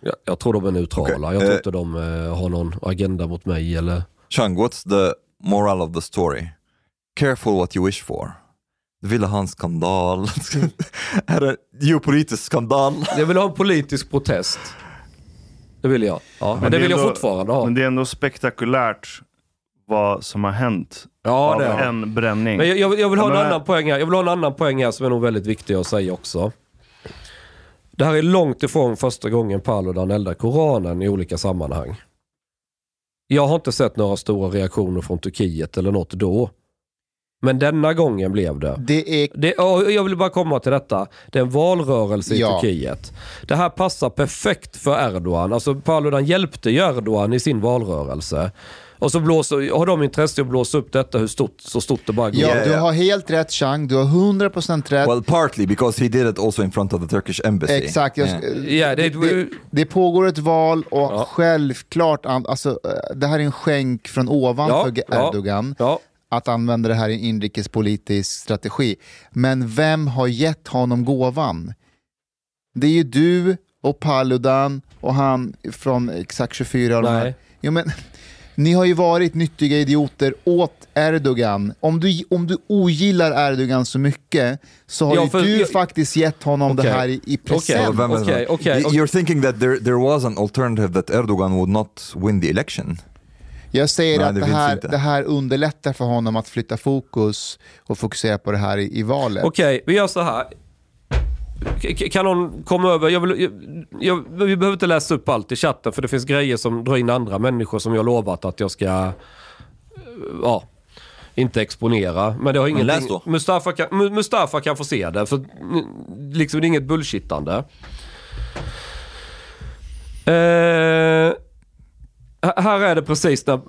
Jag, jag tror de är neutrala. Okej, Jag tror eh. inte de eh, har någon agenda mot mig eller... Chang, what's the moral of the story? Careful what you wish for. Du ville ha en skandal. är det geopolitisk skandal? Jag vill ha en politisk protest. Det vill jag. Ja, men det är vill jag ändå- fortfarande ha. Men det är ändå spektakulärt vad som har hänt Ja, av det det. en bränning. Men jag, jag, vill- jag vill ha Ja, en men- annan poäng här. Jag vill ha en annan poäng här som är nog väldigt viktig att säga också. Det här är långt ifrån första gången Paludan eldar Koranen i olika sammanhang. Jag har inte sett några stora reaktioner från Turkiet eller något då. Men denna gången blev det. Det är... Det, och jag vill bara komma till detta. Det är en valrörelse i Ja. Turkiet. Det här passar perfekt för Erdogan. Alltså Paludan hjälpte ju Erdogan i sin valrörelse. Och så blåser, har de intresse att blåsa upp detta hur stort, så stort det bara går. Ja, Yeah, du har helt rätt Chang, du har 100% rätt. Well, partly because he did it also in front of the Turkish embassy. Exakt, jag, Yeah. Ja, det- det, det pågår ett val och Ja. självklart, alltså, eh, det här är en skänk från ovan Ja, för ja. Erdogan. Ja, att använda det här i en inrikespolitisk strategi. Men vem har gett honom gåvan? Det är ju du och Paludan och han från Exakt 24. och de här. nej. Jo, men, ni har ju varit nyttiga idioter åt Erdogan. Om du, om du ogillar Erdogan så mycket så har Ja, ju för- du jag- faktiskt gett honom Okej. det här i, i present. Okej, okej, okej. You're thinking that there, there was an alternative that Erdogan would not win the election? Jag säger Nej, att det det här, inte. det här underlättar för honom att flytta fokus och fokusera på det här i, i valet. Okej, vi gör så här. Kan någon komma över? Jag vill, jag, jag, vi behöver inte läsa upp allt i chatten för det finns grejer som drar in andra människor som jag lovat att jag ska eh, ja, inte exponera. Men det har ingenting... läs då. Mustafa kan, Mu- Mustafa kan få se det. För liksom det är inget bullshittande. Eh, här är det precis när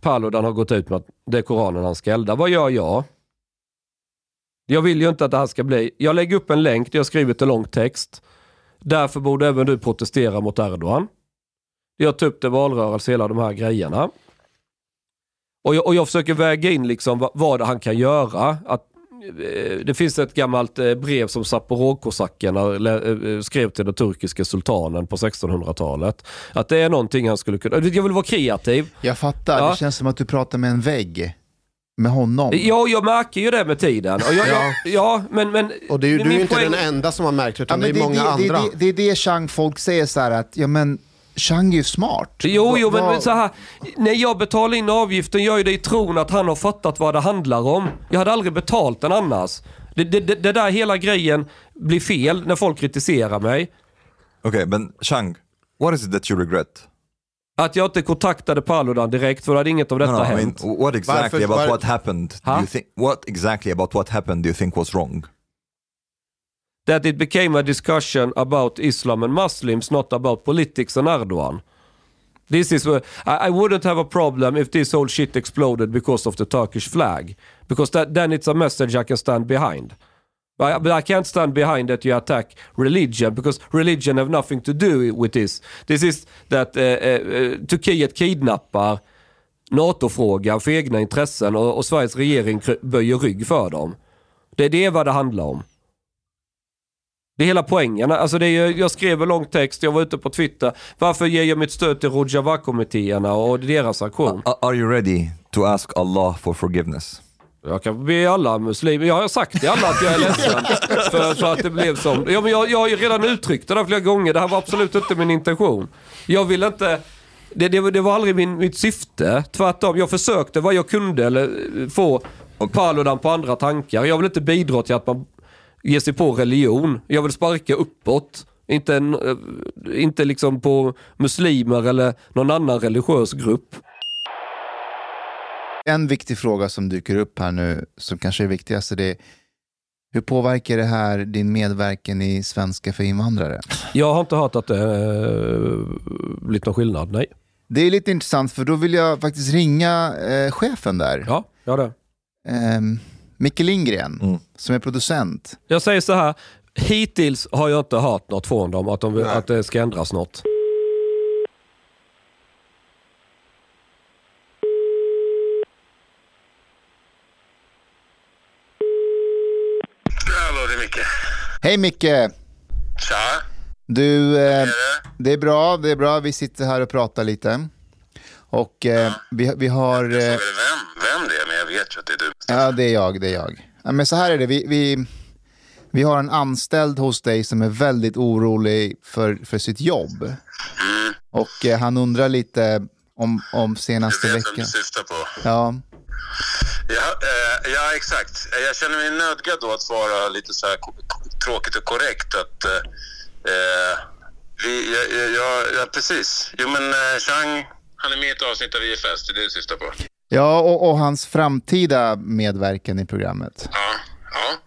Paludan har gått ut med att det är Koranen han ska elda. Vad gör jag? Jag vill ju inte att det här ska bli... Jag lägger upp en länk där jag har skrivit en lång text. Därför borde även du protestera mot Erdogan. Jag tar upp det i valrörelse, hela de här grejerna. Och jag, och jag försöker väga in liksom vad, vad han kan göra. Att, det finns ett gammalt eh, brev som Zaporozhkosackerna lä- eh, skrev till den turkiska sultanen på 1600-talet. Att det är någonting han skulle kunna... Jag vill vara kreativ. Jag fattar, Ja. det känns som att du pratar med en vägg. Med honom. Ja, jag märker ju det med tiden. Och jag, ja. ja, men, men... Och det är ju, du är inte poäng- den enda som har märkt Ja, utan men det är många det, andra. Det, det, det är det Chang folk säger så här att, ja men Chang är ju smart. Jo, jo, men, men så här. När jag betalar in avgiften gör jag det i tron att han har fattat vad det handlar om. Jag hade aldrig betalt den annars. Det, det, det, det där hela grejen blir fel när folk kritiserar mig. Okay, but Chang, what is it that you regret? Att jag inte kontaktade Paludan direkt för då hade inget av detta No, no, I mean, hänt. what exactly Varför- about what happened? Do you think? What exactly about what happened do you think was wrong? That it became a discussion about Islam and Muslims, not about politics and Erdogan. This is where, I, I wouldn't have a problem if this whole shit exploded because of the Turkish flag. Because that, then it's a message I can stand behind. I, but I can't stand behind that you attack religion because religion have nothing to do with this. This is that uh, uh, Turkiet kidnappar NATO-frågan för egna intressen och, och Sveriges regering böjer rygg för dem. Det är det vad det handlar om. Det är hela poängen. Alltså det är, jag skrev en lång text, jag var ute på Twitter. Varför ger jag mitt stöd till Rojava-kommittéerna och deras aktion? Are you ready to ask Allah for forgiveness? Jag kan be alla muslimer, jag har sagt till alla att jag är ledsen för, för att det blev som. Ja, men jag, jag har ju redan uttryckt det där flera gånger, det här var absolut inte min intention. Jag vill inte, det, det, var- det var aldrig min, mitt syfte. Tvärtom, jag försökte vad jag kunde eller, få Paludan på andra tankar. Jag vill inte bidra till att man ger sig på religion. Jag vill sparka uppåt. Inte, en, eh, inte liksom på muslimer eller någon annan religiös grupp. En viktig fråga som dyker upp här nu, som kanske är viktigaste, det är hur påverkar det här din medverkan i Svenska för invandrare? Jag har inte hört att det uh, blivit någon skillnad, nej. Det är lite intressant för då vill jag faktiskt ringa eh, chefen där. Ja, ja det. Eh, Micke Lindgren, som är producent. Jag säger så här, hittills har jag inte hört något från dem att, de, att det ska ändras något. Hallå, det är Micke. Hej Micke! Tja. Du, eh, det är bra, det är bra. Vi sitter här och pratar lite. Och eh, vi, vi har... Eh, Vem, vem det är, men jag vet ju att det är du. Ja, det är jag, det är jag. Ja, men så här är det, vi, vi, vi har en anställd hos dig som är väldigt orolig för, för sitt jobb. Mm. Och eh, han undrar lite om, om senaste Jag vet vem veckan. du syftar på. Ja, Ja, eh, ja, exakt. Jag känner mig nödgad då att vara lite så här tråkigt och korrekt. Att, eh, eh, vi, ja, ja, ja, ja, precis. Jo, men eh, Chang, han är med i ett avsnitt av IFS. Det är det du syftar på. Ja och, och hans framtida medverkan i programmet. Ja, ja.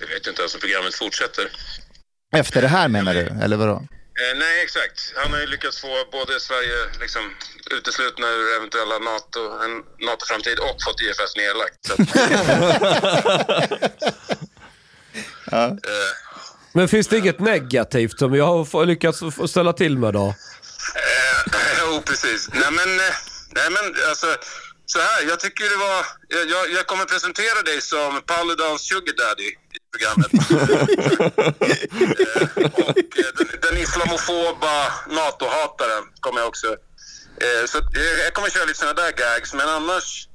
Jag vet inte ens om programmet fortsätter. Efter det här menar du, eller vadå? Eh, nej, exakt. Han har ju lyckats få både Sverige liksom, uteslutna ur eventuella NATO, en NATO-framtid och fått IFS nedlagt. Så att, eh, Men finns det inget negativt som jag har lyckats få ställa till med då? Jo, precis. Nej, men, eh, nej, men alltså, så här, jag tycker det var... Jag, jag, kommer presentera dig som Paludans sugar daddy i programmet. eh, och eh, den, den islamofoba NATO-hataren kommer jag också... Eh, så jag kommer köra lite sådana där gags, men annars...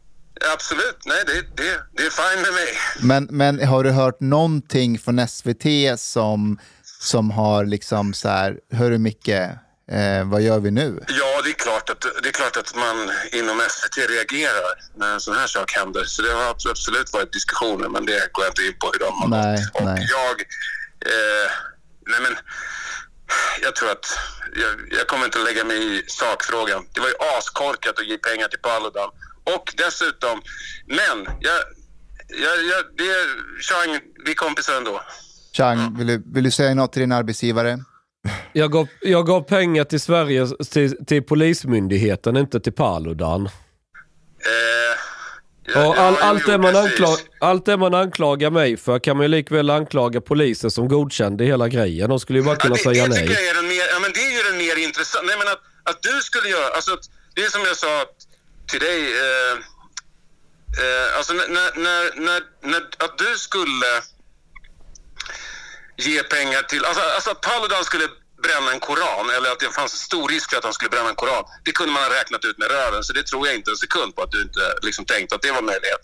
Absolut, nej det, det, det är fine med mig. Men, men har du hört någonting från SVT som, som har liksom så här, hörru Micke, eh, vad gör vi nu? Ja, det är, klart att, det är klart att man inom SVT reagerar när en sån här sak händer. Så det har abs- absolut varit diskussioner, men det går jag inte in på hur de har Nej, nej. Jag, eh, nej men, jag tror att jag, jag kommer inte lägga mig i sakfrågan. Det var ju askorkat att ge pengar till Paludan. Och dessutom, men, jag, jag, jag, det är Chang, vi är kompisar ändå. Chang, vill du, vill du säga något till din arbetsgivare? Jag gav, jag gav pengar till Sverige, till, till Polismyndigheten, inte till Paludan. och all, allt, det man anklag, allt det man anklagar mig för kan man ju likväl anklaga polisen som godkände hela grejen. De skulle ju bara kunna säga det nej. jag är den mer, ja, men det är ju den mer intressanta. Nej, men att, att du skulle göra, alltså det är som jag sa till dig, eh, eh, alltså när, när, när, när, att du skulle ge pengar till, alltså, alltså att Paludan skulle bränna en koran eller att det fanns en stor risk för att han skulle bränna en koran. Det kunde man ha räknat ut med röven så det tror jag inte en sekund på att du inte liksom tänkte att det var en möjlighet.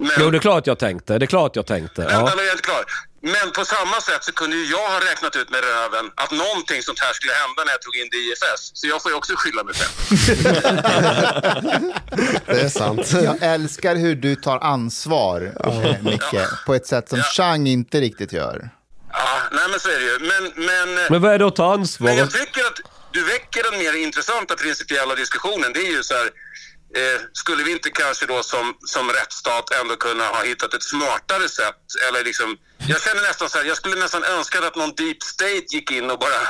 Men, Jo, det är klart jag tänkte. Det är klart jag tänkte. Vänta, Ja. nu är jag inte klar. Men på samma sätt så kunde ju jag ha räknat ut med röven att någonting sånt här skulle hända när jag tog in det i IFS. Så jag får ju också skylla mig själv. Det är sant. Jag älskar hur du tar ansvar, eh, Micke, på ett sätt som Chang inte riktigt gör. Ja, nej men så är det ju. Men, men, Men vad är det att ta ansvar? men jag tycker att... du väcker den mer intressanta principiella diskussionen. Det är ju så här, eh, skulle vi inte kanske då som, som rättsstat ändå kunna ha hittat ett smartare sätt? Eller liksom, jag känner nästan så här, jag skulle nästan önska att någon deep state gick in och bara,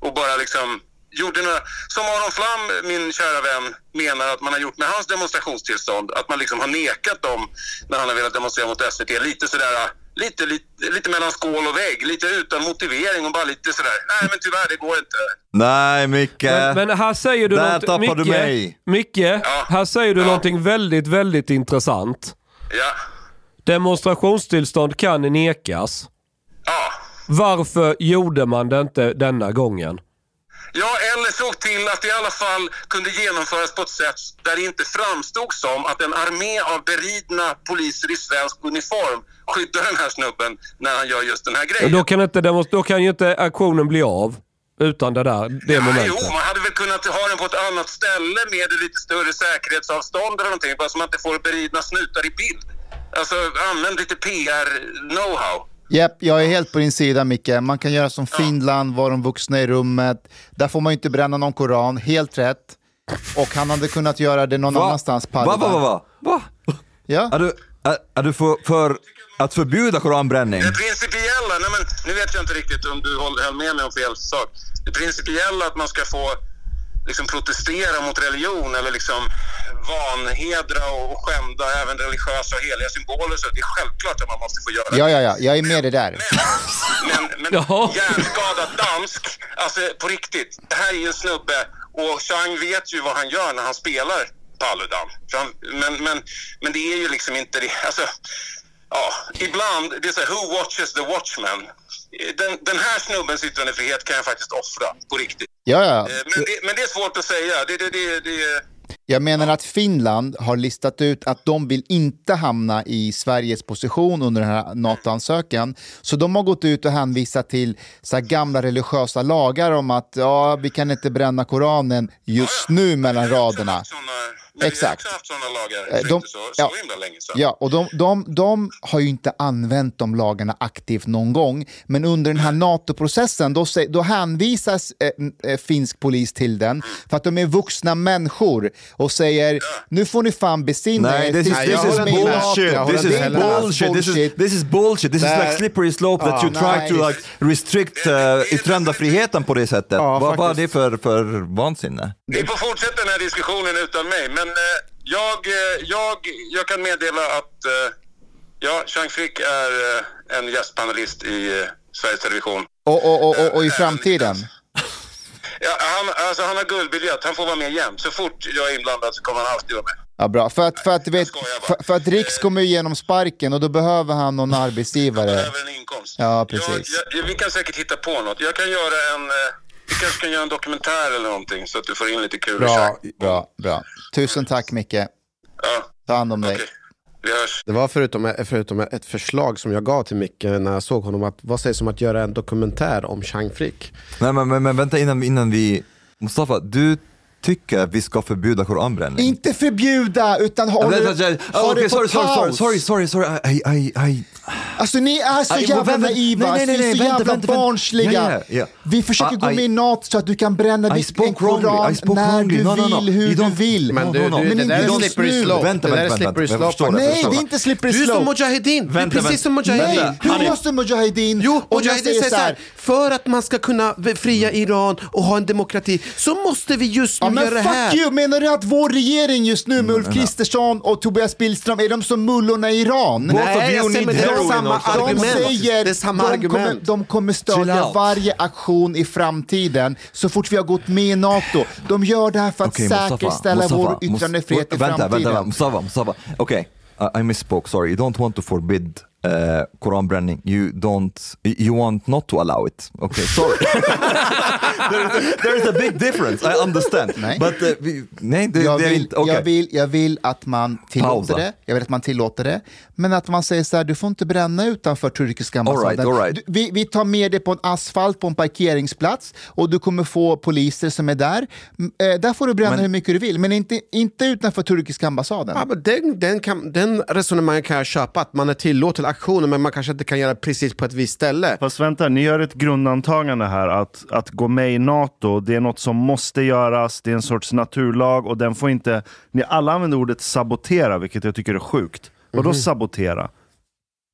och bara liksom gjorde några, som Aron Flam, min kära vän, menar att man har gjort med hans demonstrationstillstånd. Att man liksom har nekat dem när han har velat demonstrera mot SVT. Lite sådär, lite, lite, lite mellan skål och vägg, lite utan motivering och bara lite sådär, nej men tyvärr det går inte. Nej Micke. Men, men här säger du Där tappar du Micke, mig. Micke, här säger du någonting väldigt, väldigt intressant. Ja. Demonstrationstillstånd kan nekas. Ja. Varför gjorde man det inte denna gången? Ja, eller såg till att det i alla fall kunde genomföras på ett sätt där det inte framstod som att en armé av beridna poliser i svensk uniform skyddar den här snubben när han gör just den här grejen. Då kan, inte då kan ju inte aktionen bli av utan det där det Jo, momentet. man hade väl kunnat ha den på ett annat ställe med lite större säkerhetsavstånd eller någonting, bara så man inte får beridna snutar i bild. Alltså, använd lite PR-know-how. Japp, jag är helt på din sida Micke. Man kan göra som Finland, vara de vuxna i rummet. Där får man ju inte bränna någon koran, helt rätt. Och han hade kunnat göra det någon Va? annanstans. Va, va, va, va? va? Ja? Är du, är, är du för, för att förbjuda koranbränning? Det principiella, nej men nu vet jag inte riktigt om du höll med mig om fel sak. Det principiella att man ska få liksom protestera mot religion eller liksom vanhedra och skända även religiösa och heliga symboler. Så det är självklart att man måste få göra Ja, det. ja, ja, jag är med dig där. Men, men hjärnskadad dansk, alltså på riktigt. Det här är ju en snubbe och Chang vet ju vad han gör när han spelar Paludan. Men, men, men det är ju liksom inte det. Alltså, ja, ibland, det är så här, who watches the watchman? Den, den här snubbens yttrandefrihet kan jag faktiskt offra på riktigt. Ja, ja. Eh, Men det, men det är svårt att säga. Det, det, det, det, Jag menar att Finland har listat ut att de vill inte hamna i Sveriges position under den här NATO-ansökan. Så de har gått ut och hänvisat till så gamla religiösa lagar om att ja, vi kan inte bränna Koranen just nu mellan raderna. Exakt. haft sådana lagar Eh, de- så, så ja. himla länge sedan. Ja, och de, de, de har ju inte använt de lagarna aktivt någon gång. Men under den här NATO-processen då, då hänvisas eh, eh, finsk polis till den för att de är vuxna människor och säger nu får ni fan besinna Nej, er this is, this är is med i NATO." bullshit. Ja, This det is bullshit. This is, this is bullshit. This is like slippery slope that Ja, you try nej. to like restrict uh, yttrandefriheten på det sättet. vad, vad är det för, för vansinne? Vi får fortsätta den här diskussionen utan mig, men eh, jag, eh, jag, jag kan meddela att eh, ja, Chang Frick är eh, en gästpanelist i eh, Sveriges Television. Och, och, och, och, och i framtiden? Ja, han, alltså, han har guldbiljett, han får vara med jämt. Så fort jag är inblandad så kommer han alltid vara med. Ja, bra. För att, för att, vet, för, för att Riks kommer igenom sparken och då behöver han någon arbetsgivare. Behöver en inkomst. Ja, precis. Jag, jag, vi kan säkert hitta på något. Jag kan göra en, eh, kanske kan göra en dokumentär eller någonting så att du får in lite kul Bra, bra, bra. Tusen tack Micke. Ta hand om dig. Vi hörs. Det var förutom, förutom ett förslag som jag gav till Micke när jag såg honom, att vad sägs om att göra en dokumentär om Chang Frick? Nej, men, men, men vänta innan, innan vi... Mustafa, du tycker att vi ska förbjuda koranbränning? Inte förbjuda, utan ha, Ja, det, vänta, vänta, ha det okay, på sorry, sorry, sorry, paus. sorry, sorry, sorry, I, I, I... Alltså ni är så Aj, jävla vänta, naiva, nej, nej, ni är nej, så vänta, jävla vänta, vänta. barnsliga. Ja, ja, ja. Vi försöker I- gå med i NATO så att du kan bränna wrongly, koran när du No, no, no. vill, hur du vill. Men du, no, no. du, Men det inte där är slippery slope. Vänta, vänta, vänta. Slope. Nej, förstår det är inte slippery Du är som slope. Mujahedin, du är precis som Mujahedin. Nej, hur som Mujahedin? Jo, Mujahedin säger säger så så här, här, för att man ska kunna fria Iran och ha en demokrati så måste vi just nu Ja, men fuck här. you! Menar du att vår regering just nu med Ulf Kristersson och Tobias Billström, är de som mullorna i Iran? Nej, jag säger, men det är samma De argument. säger Det är samma de argument. kommer, de kommer stödja varje aktion i framtiden så fort vi har gått med i NATO. De gör det här för att Mustafa, säkerställa Mustafa, vår yttrandefrihet i vänta, framtiden. Vänta, vänta, Mustafa, Mustafa. Okej, I, I misspoke, sorry. You don't want to forbid uh, koranbränning. You don't, you want not to allow it. Okay, sorry. there, is a, there is a big difference, I understand. Nej. But, uh, vi, nej, det, jag, det är vill, inte, okej. jag, vill, jag vill att man tillåter Pausa. det, jag vill att man tillåter det, men att man säger så här, du får inte bränna utanför turkiska All ambassaden. right, all right. Du, vi, vi tar med det på en asfalt på en parkeringsplats och du kommer få poliser som är där. Eh, där får du bränna Men- hur mycket du vill, men inte, inte utanför turkiska ambassaden. Ja, men den, den, kan, den resonemangen kan jag köpa, att man är tillåten. Aktioner men man kanske inte kan göra precis på ett visst ställe. Fast vänta, ni gör ett grundantagande här att, att gå med i NATO, det är något som måste göras, det är en sorts naturlag och den får inte... Ni alla använder ordet sabotera, vilket jag tycker är sjukt. Vadå Mhm. sabotera?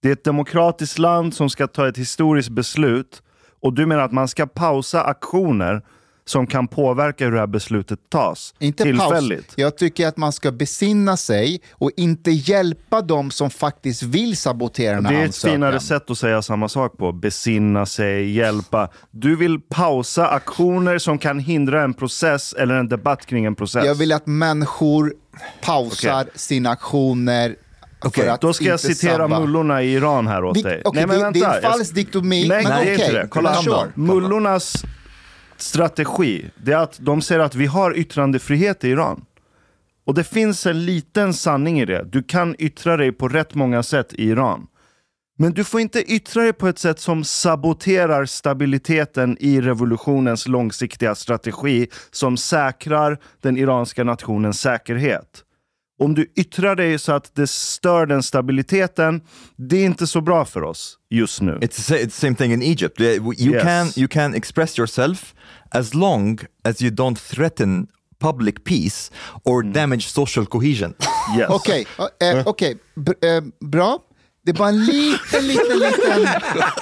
Det är ett demokratiskt land som ska ta ett historiskt beslut och du menar att man ska pausa aktioner som kan påverka hur det här beslutet tas Inte tillfälligt? paus. Jag tycker att man ska besinna sig och inte hjälpa dem som faktiskt vill sabotera den här Det är ett ansökan. finare sätt att säga samma sak på. Besinna sig, hjälpa. Du vill pausa aktioner som kan hindra en process eller en debatt kring en process. Jag vill att människor pausar sina aktioner att Då ska jag citera sabba. mullorna i Iran här åt dig. okej, det- det är en falsk diktomi, Nej, men det är okej. inte det. Kolla Men. Mullornas strategi, det är att de säger att vi har yttrandefrihet i Iran. Och det finns en liten sanning i det. Du kan yttra dig på rätt många sätt i Iran. Men du får inte yttra dig på ett sätt som saboterar stabiliteten i revolutionens långsiktiga strategi som säkrar den iranska nationens säkerhet. Om du yttrar dig så att det stör den stabiliteten, det är inte så bra för oss just nu. It's it's same thing in Egypt. Uh, You Yes. can you can express yourself as long as you don't threaten public peace or damage social cohesion. Yes. Okej, eh, okej, B- eh, bra. Det är bara en liten, liten, liten,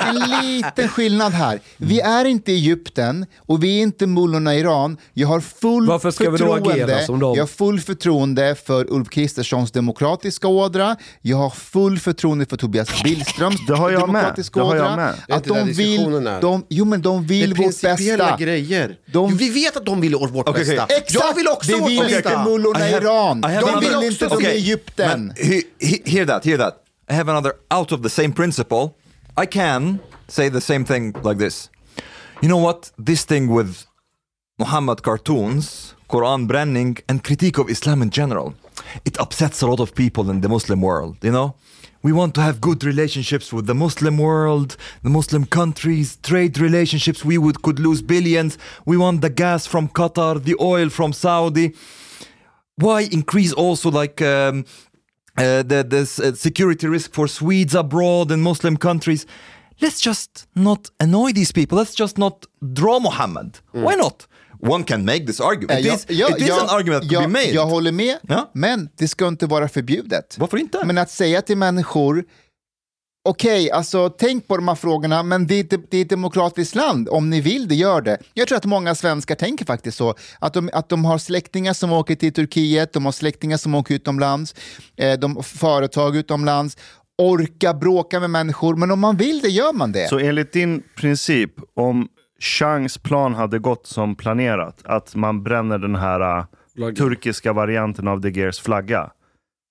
en liten skillnad här. Vi är inte i Egypten och vi är inte mullorna i Iran. Jag har full Varför ska vi då agera förtroende. som dem? Jag har full förtroende för Ulf Kristerssons demokratiska ådra. Jag har full förtroende för Tobias Billströms Det har jag med. demokratiska Det har jag ådra. med. Att de vill, de, jo men de Det är vill vårt bästa. grejer. De- Jo, vi vet att de vill vårt bästa. Exakt, Jag vill också det vårt vill bästa. inte mullorna i Iran. I have De vill inte de Okay, i Egypten. but he, he, hear that, hear that. I have another out of the same principle. I can say the same thing like this. You know what? This thing with Muhammad cartoons, Quran branding, and critique of Islam in general, it upsets a lot of people in the Muslim world, you know? We want to have good relationships with the Muslim world, the Muslim countries, trade relationships. We would could lose billions. We want the gas from Qatar, the oil from Saudi why increase also like um, uh, the, the uh, security risk for Swedes abroad and Muslim countries? Let's just not annoy these people. Let's just not draw Muhammad. Why not? One can make this argument. Eh, It ja, is, ja, it is ja, an argument that ja, be made. Jag håller med, men det ska inte vara förbjudet. Varför inte? Men att säga till människor, okej, alltså tänk på de här frågorna, men det är, ett- det är ett demokratiskt land. Om ni vill det, gör det. Jag tror att många svenskar tänker faktiskt så. Att de, att de har släktingar som åker till Turkiet, de har släktingar som åker utomlands, eh, de har företag utomlands, orka bråka med människor, men om man vill det gör man det. Så enligt din princip, om Changs plan hade gått som planerat, att man bränner den här uh, turkiska varianten av De Geers flagga,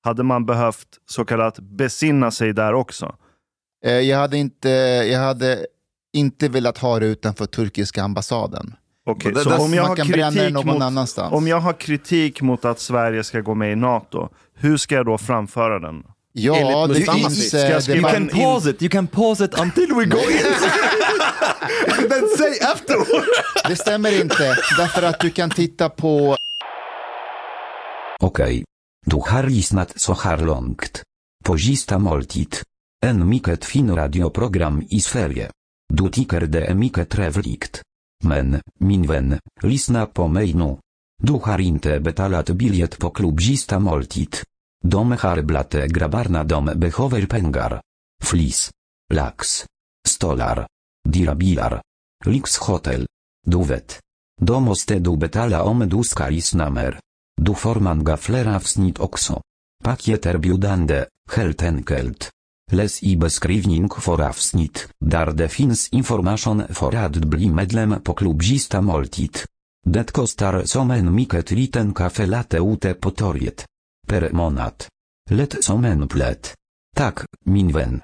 hade man behövt så kallat besinna sig där också? Eh, jag, hade inte, jag hade inte velat ha det utanför turkiska ambassaden. Så om jag, har kritik någon mot, annanstans. om jag har kritik mot att Sverige ska gå med i NATO, hur ska jag då framföra den? Ja, det finns... Ska jag eh, skriva det you can pause it. You can pause it until we go in. and then say afterwards. Det stämmer inte, därför att du kan titta på... Okej. Du har lyssnat så här långt. På sista måltid. En mycket fin radioprogram i Sverige. Du tycker det är mycket trevligt. Men, min vän, lyssna på mig nu. Du har inte betalat biljett på klubb sista måltid. De har blate grabbarna de behöver pengar. Flis. Lax. Stolar. Dirabilar. Lix hotel. Du vet. Då måste du betala om du ska lyssna mer. Du får man gaflera avsnitt också. Paket erbjudande, helt enkelt. Les ibes krivning for avsnit, dar defins information for ad bli medlem po klubzista moltit. Detko star somen miket liten kafe late ute potoriet. Per monat. Let somen plet. Tak, minwen.